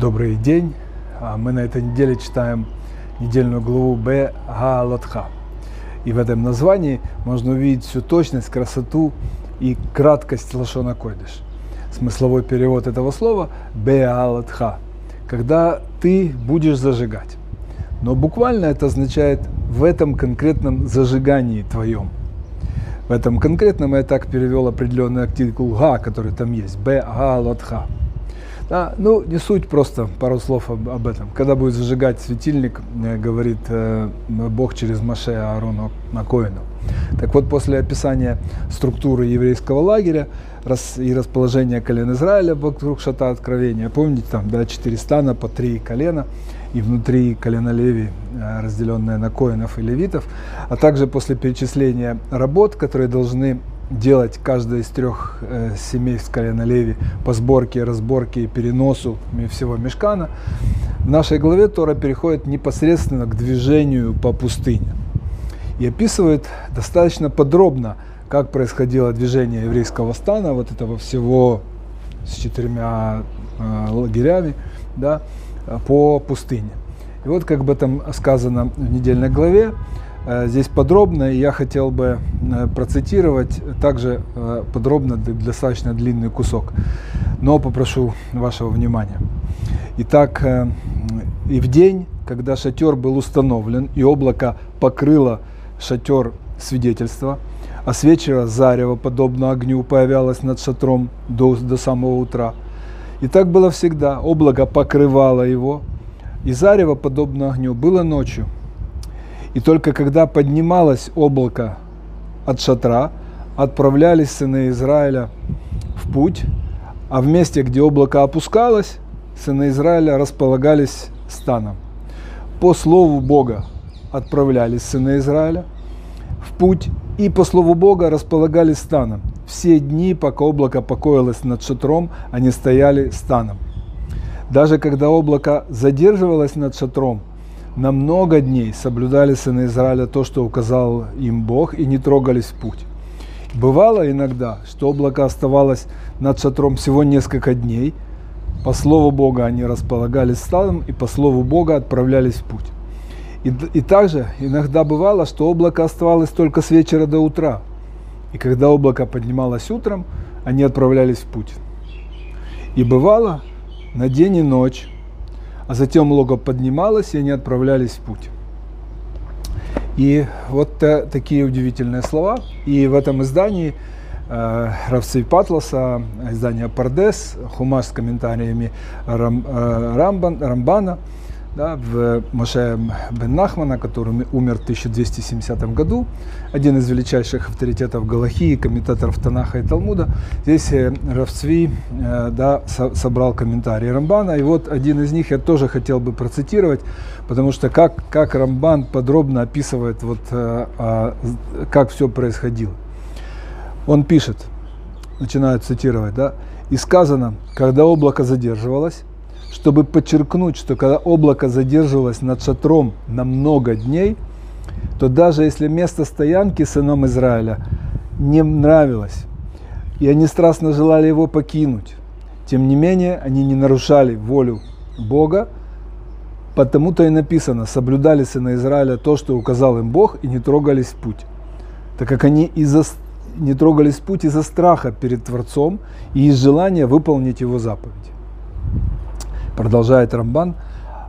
Добрый день. А, Мы на этой неделе читаем недельную главу Б Гаалатха. И в этом названии можно увидеть всю точность, красоту и краткость Лашона Койдыш. Смысловой перевод этого слова – Б Гаалатха, когда ты будешь зажигать. Но буквально это означает в этом конкретном зажигании твоем. В этом конкретном я так перевел определенный артикул га, который там есть. Б Гаалатха. Да, ну, не суть, просто пару слов об, об этом. Когда будет зажигать светильник, э, говорит э, Бог через Маше Аарону Коину. Так вот, после описания структуры еврейского лагеря рас, и расположения колен Израиля вокруг шата откровения, помните, там, да, четыре стана по три колена, и внутри колена Леви, э, разделенное на коинов и левитов, а также после перечисления работ, которые должны делать каждая из трех э, семей с колена Леви по сборке, разборке и переносу всего мешкана, в нашей главе Тора переходит непосредственно к движению по пустыне. И описывает достаточно подробно, как происходило движение еврейского стана, вот этого всего с четырьмя э, лагерями, да, по пустыне. И вот как бы там сказано в недельной главе, Э, здесь подробно, и я хотел бы э, процитировать также э, подробно достаточно длинный кусок, но попрошу вашего внимания. Итак, и в день, когда шатер был установлен, и облако покрыло шатер свидетельства, а с вечера зарево, подобно огню, появлялось над шатром до, до самого утра. И так было всегда. Облако покрывало его, и зарево, подобно огню, было ночью – и только когда поднималось облако от шатра, отправлялись сыны Израиля в путь, а в месте, где облако опускалось, сыны Израиля располагались станом. По слову Бога отправлялись сыны Израиля в путь, и по слову Бога располагались станом. Все дни, пока облако покоилось над шатром, они стояли станом. Даже когда облако задерживалось над шатром, на много дней соблюдали сыны Израиля то, что указал им Бог, и не трогались в путь. Бывало иногда, что облако оставалось над шатром всего несколько дней. По слову Бога они располагались стадом, и по слову Бога отправлялись в путь. И, и также иногда бывало, что облако оставалось только с вечера до утра. И когда облако поднималось утром, они отправлялись в путь. И бывало на день и ночь а затем лого поднималось, и они отправлялись в путь. И вот такие удивительные слова. И в этом издании э, Равцей Патласа, издание Пардес, Хумаш с комментариями Рам, э, Рамбан, Рамбана – да, в Моше бен Нахмана, который умер в 1270 году, один из величайших авторитетов Галахии, комментаторов Танаха и Талмуда. Здесь э, Равцви э, да, со собрал комментарии Рамбана, и вот один из них я тоже хотел бы процитировать, потому что как, как Рамбан подробно описывает, вот, э, как все происходило. Он пишет, начинает цитировать, да, и сказано, когда облако задерживалось, чтобы подчеркнуть, что когда облако задерживалось над шатром на много дней, то даже если место стоянки сыном Израиля не нравилось, и они страстно желали его покинуть, тем не менее они не нарушали волю Бога, потому-то и написано, соблюдали сына Израиля то, что указал им Бог, и не трогались в путь, так как они из-за не трогались в путь из-за страха перед Творцом и из желания выполнить его заповедь продолжает Рамбан,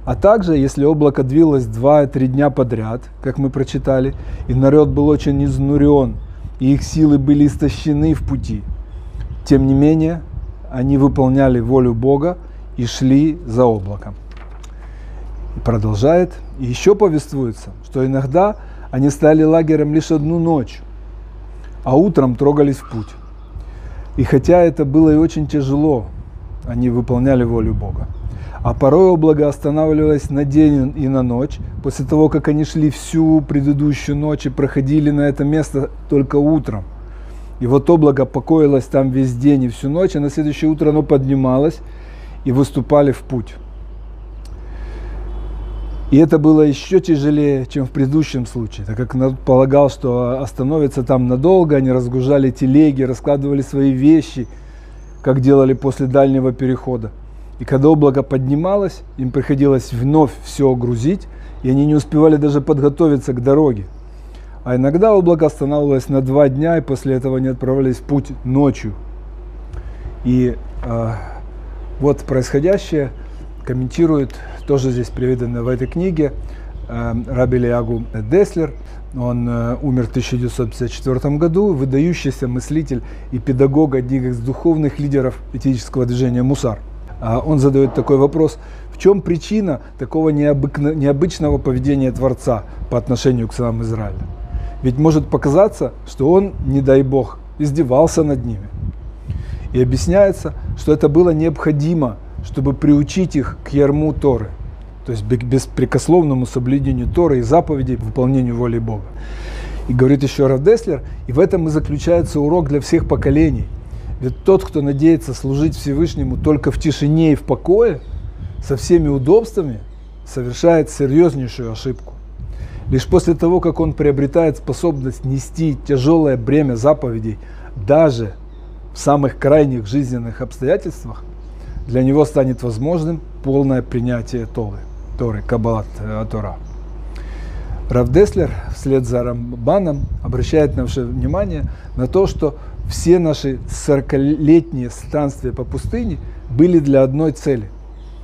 а также, если облако двилось 2-3 дня подряд, как мы прочитали, и народ был очень изнурен, и их силы были истощены в пути, тем не менее, они выполняли волю Бога и шли за облаком. Продолжает, и еще повествуется, что иногда они стали лагерем лишь одну ночь, а утром трогались в путь. И хотя это было и очень тяжело, они выполняли волю Бога. А порой облако останавливалось на день и на ночь, после того, как они шли всю предыдущую ночь и проходили на это место только утром. И вот облако покоилось там весь день и всю ночь, а на следующее утро оно поднималось и выступали в путь. И это было еще тяжелее, чем в предыдущем случае, так как полагал, что остановится там надолго, они разгружали телеги, раскладывали свои вещи, как делали после дальнего перехода. И когда облако поднималось, им приходилось вновь все грузить, и они не успевали даже подготовиться к дороге. А иногда облако останавливалось на два дня, и после этого они отправлялись в путь ночью. И э, вот происходящее комментирует, тоже здесь приведено в этой книге, э, Раби Лиагу Деслер. Он э, умер в 1954 году, выдающийся мыслитель и педагог, один из духовных лидеров этического движения «Мусар». А он задает такой вопрос, в чем причина такого необыкно, необычного поведения Творца по отношению к сынам Израиля? Ведь может показаться, что он, не дай Бог, издевался над ними. И объясняется, что это было необходимо, чтобы приучить их к ярму Торы, то есть беспрекословному соблюдению Торы и заповедей выполнению воли Бога. И говорит еще Раф Деслер, и в этом и заключается урок для всех поколений. Ведь тот, кто надеется служить Всевышнему только в тишине и в покое, со всеми удобствами, совершает серьезнейшую ошибку. Лишь после того, как он приобретает способность нести тяжелое бремя заповедей, даже в самых крайних жизненных обстоятельствах, для него станет возможным полное принятие Торы, Торы Каббалат э, Тора. Рав Деслер вслед за Рамбаном обращает наше внимание на то, что все наши 40-летние странствия по пустыне были для одной цели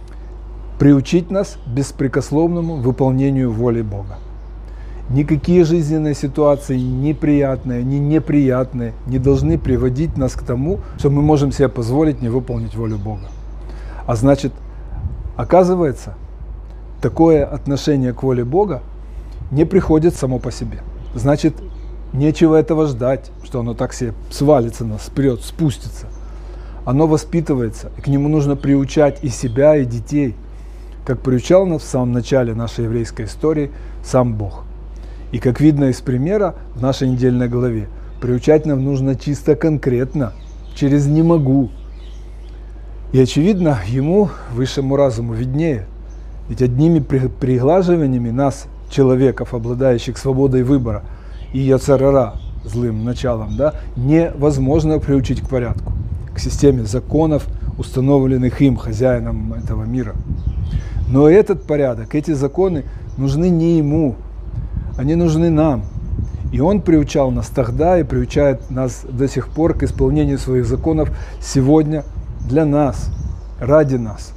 – приучить нас беспрекословному выполнению воли Бога. Никакие жизненные ситуации, неприятные, ни неприятные, не должны приводить нас к тому, что мы можем себе позволить не выполнить волю Бога. А значит, оказывается, такое отношение к воле Бога не приходит само по себе. Значит, нечего этого ждать, что оно так себе свалится нас вперед, спустится. Оно воспитывается, и к нему нужно приучать и себя, и детей, как приучал нас в самом начале нашей еврейской истории сам Бог. И как видно из примера в нашей недельной главе, приучать нам нужно чисто конкретно, через «не могу». И очевидно, ему, высшему разуму, виднее. Ведь одними приглаживаниями нас, человеков, обладающих свободой выбора, и яцарара, злым началом, да, невозможно приучить к порядку, к системе законов, установленных им, хозяином этого мира. Но этот порядок, эти законы нужны не ему, они нужны нам. И Он приучал нас тогда и приучает нас до сих пор к исполнению своих законов сегодня для нас, ради нас.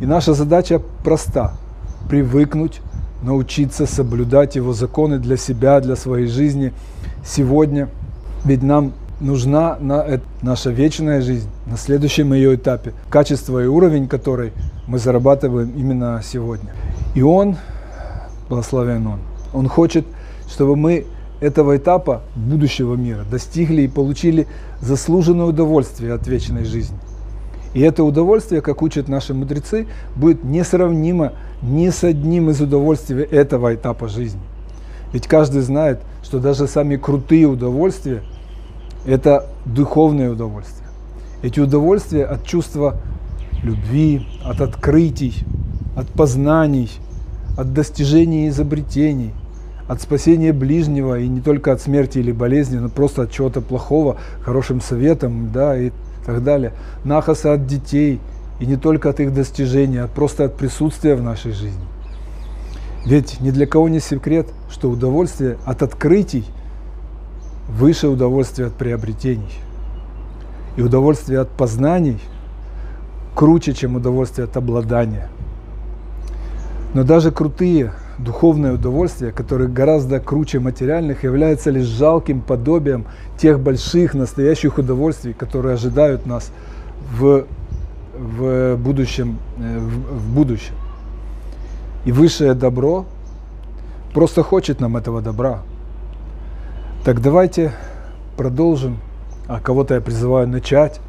И наша задача проста – привыкнуть, научиться соблюдать Его законы для себя, для своей жизни сегодня. Ведь нам нужна на наша вечная жизнь, на следующем ее этапе, качество и уровень которой мы зарабатываем именно сегодня. И Он, благословен Он, он хочет, чтобы мы этого этапа будущего мира достигли и получили заслуженное удовольствие от вечной жизни. И это удовольствие, как учат наши мудрецы, будет несравнимо ни с одним из удовольствий этого этапа жизни. Ведь каждый знает, что даже сами крутые удовольствия – это духовные удовольствия. Эти удовольствия от чувства любви, от открытий, от познаний – от достижения и изобретений, от спасения ближнего, и не только от смерти или болезни, но просто от чего-то плохого, хорошим советом, да, и так далее. Нахаса от детей, и не только от их достижений, а просто от присутствия в нашей жизни. Ведь ни для кого не секрет, что удовольствие от открытий выше удовольствия от приобретений. И удовольствие от познаний круче, чем удовольствие от обладания – но даже крутые духовные удовольствия, которые гораздо круче материальных, являются лишь жалким подобием тех больших настоящих удовольствий, которые ожидают нас в, в, будущем, э, в, в будущем. И высшее добро просто хочет нам этого добра. Так давайте продолжим, а кого-то я призываю начать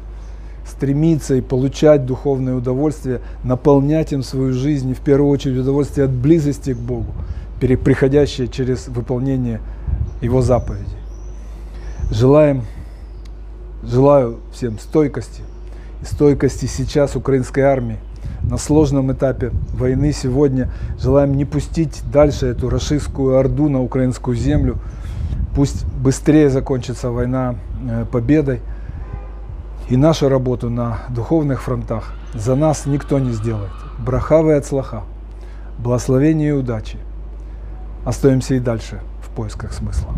стремиться и получать духовное удовольствие, наполнять им свою жизнь, и в первую очередь удовольствие от близости к Богу, приходящее через выполнение Его заповедей. Желаем, желаю всем стойкости и стойкости сейчас украинской армии на сложном этапе войны сегодня. Желаем не пустить дальше эту рашистскую орду на украинскую землю. Пусть быстрее закончится война э, победой. И нашу работу на духовных фронтах за нас никто не сделает. Брахавы от слаха, благословения и удачи. Остаемся и дальше в поисках смысла.